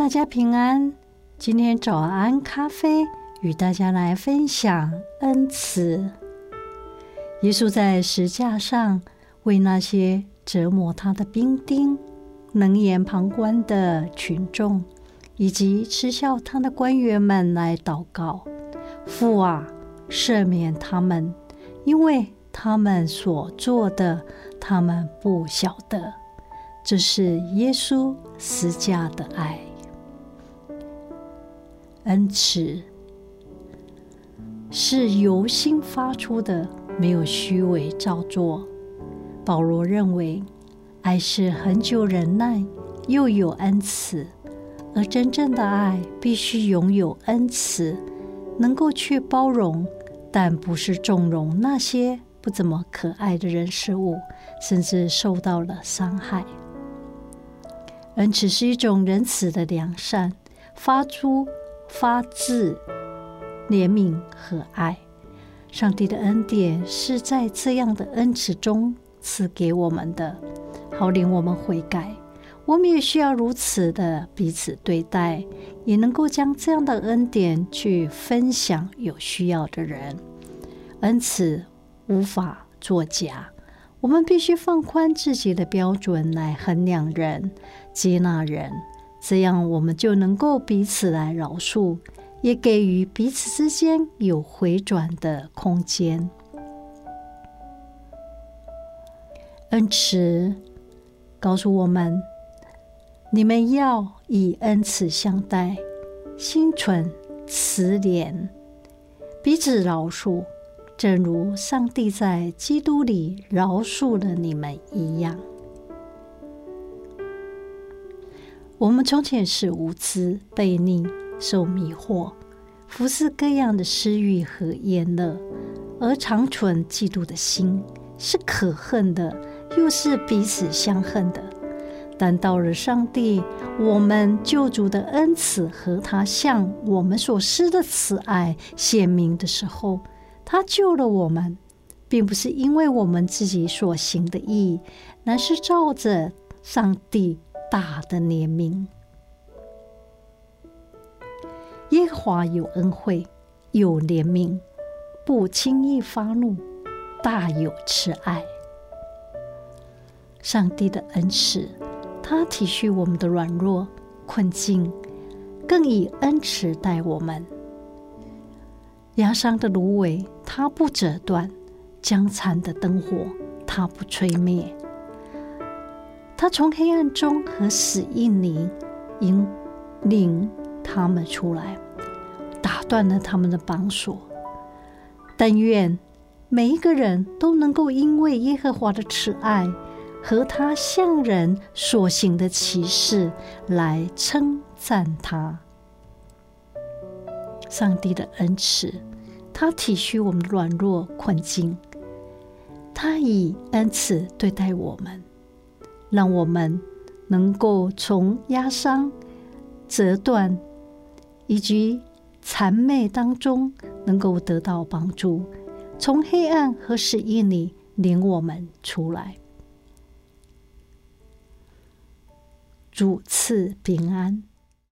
大家平安，今天早安咖啡与大家来分享恩慈。耶稣在十架上为那些折磨他的兵丁、冷眼旁观的群众以及嗤笑他的官员们来祷告：“父啊，赦免他们，因为他们所做的，他们不晓得。”这是耶稣十架的爱。恩慈是由心发出的，没有虚伪造作。保罗认为，爱是恒久忍耐，又有恩慈，而真正的爱必须拥有恩慈，能够去包容，但不是纵容那些不怎么可爱的人事物，甚至受到了伤害。恩慈是一种仁慈的良善，发出。发自怜悯和爱，上帝的恩典是在这样的恩慈中赐给我们的，好令我们悔改。我们也需要如此的彼此对待，也能够将这样的恩典去分享有需要的人。恩慈无法作假，我们必须放宽自己的标准来衡量人、接纳人。这样，我们就能够彼此来饶恕，也给予彼此之间有回转的空间。恩慈告诉我们：你们要以恩慈相待，心存慈怜，彼此饶恕，正如上帝在基督里饶恕了你们一样。我们从前是无知、悖逆、受迷惑，服侍各样的私欲和宴乐，而常存嫉妒的心，是可恨的，又是彼此相恨的。但到了上帝，我们救主的恩慈和他向我们所施的慈爱显明的时候，他救了我们，并不是因为我们自己所行的义，乃是照着上帝大的怜悯，耶和华有恩惠，有怜悯，不轻易发怒，大有慈爱。上帝的恩慈，他体恤我们的软弱困境，更以恩慈待我们。压伤的芦苇，他不折断；将残的灯火，他不吹灭。他从黑暗中和死荫里引领他们出来，打断了他们的绑索。但愿每一个人都能够因为耶和华的慈爱和他向人所行的奇事来称赞他。上帝的恩慈，他体恤我们的软弱困境，他以恩慈对待我们。让我们能够从压伤、折断以及残昧当中，能够得到帮助，从黑暗和死荫里领我们出来。主赐平安。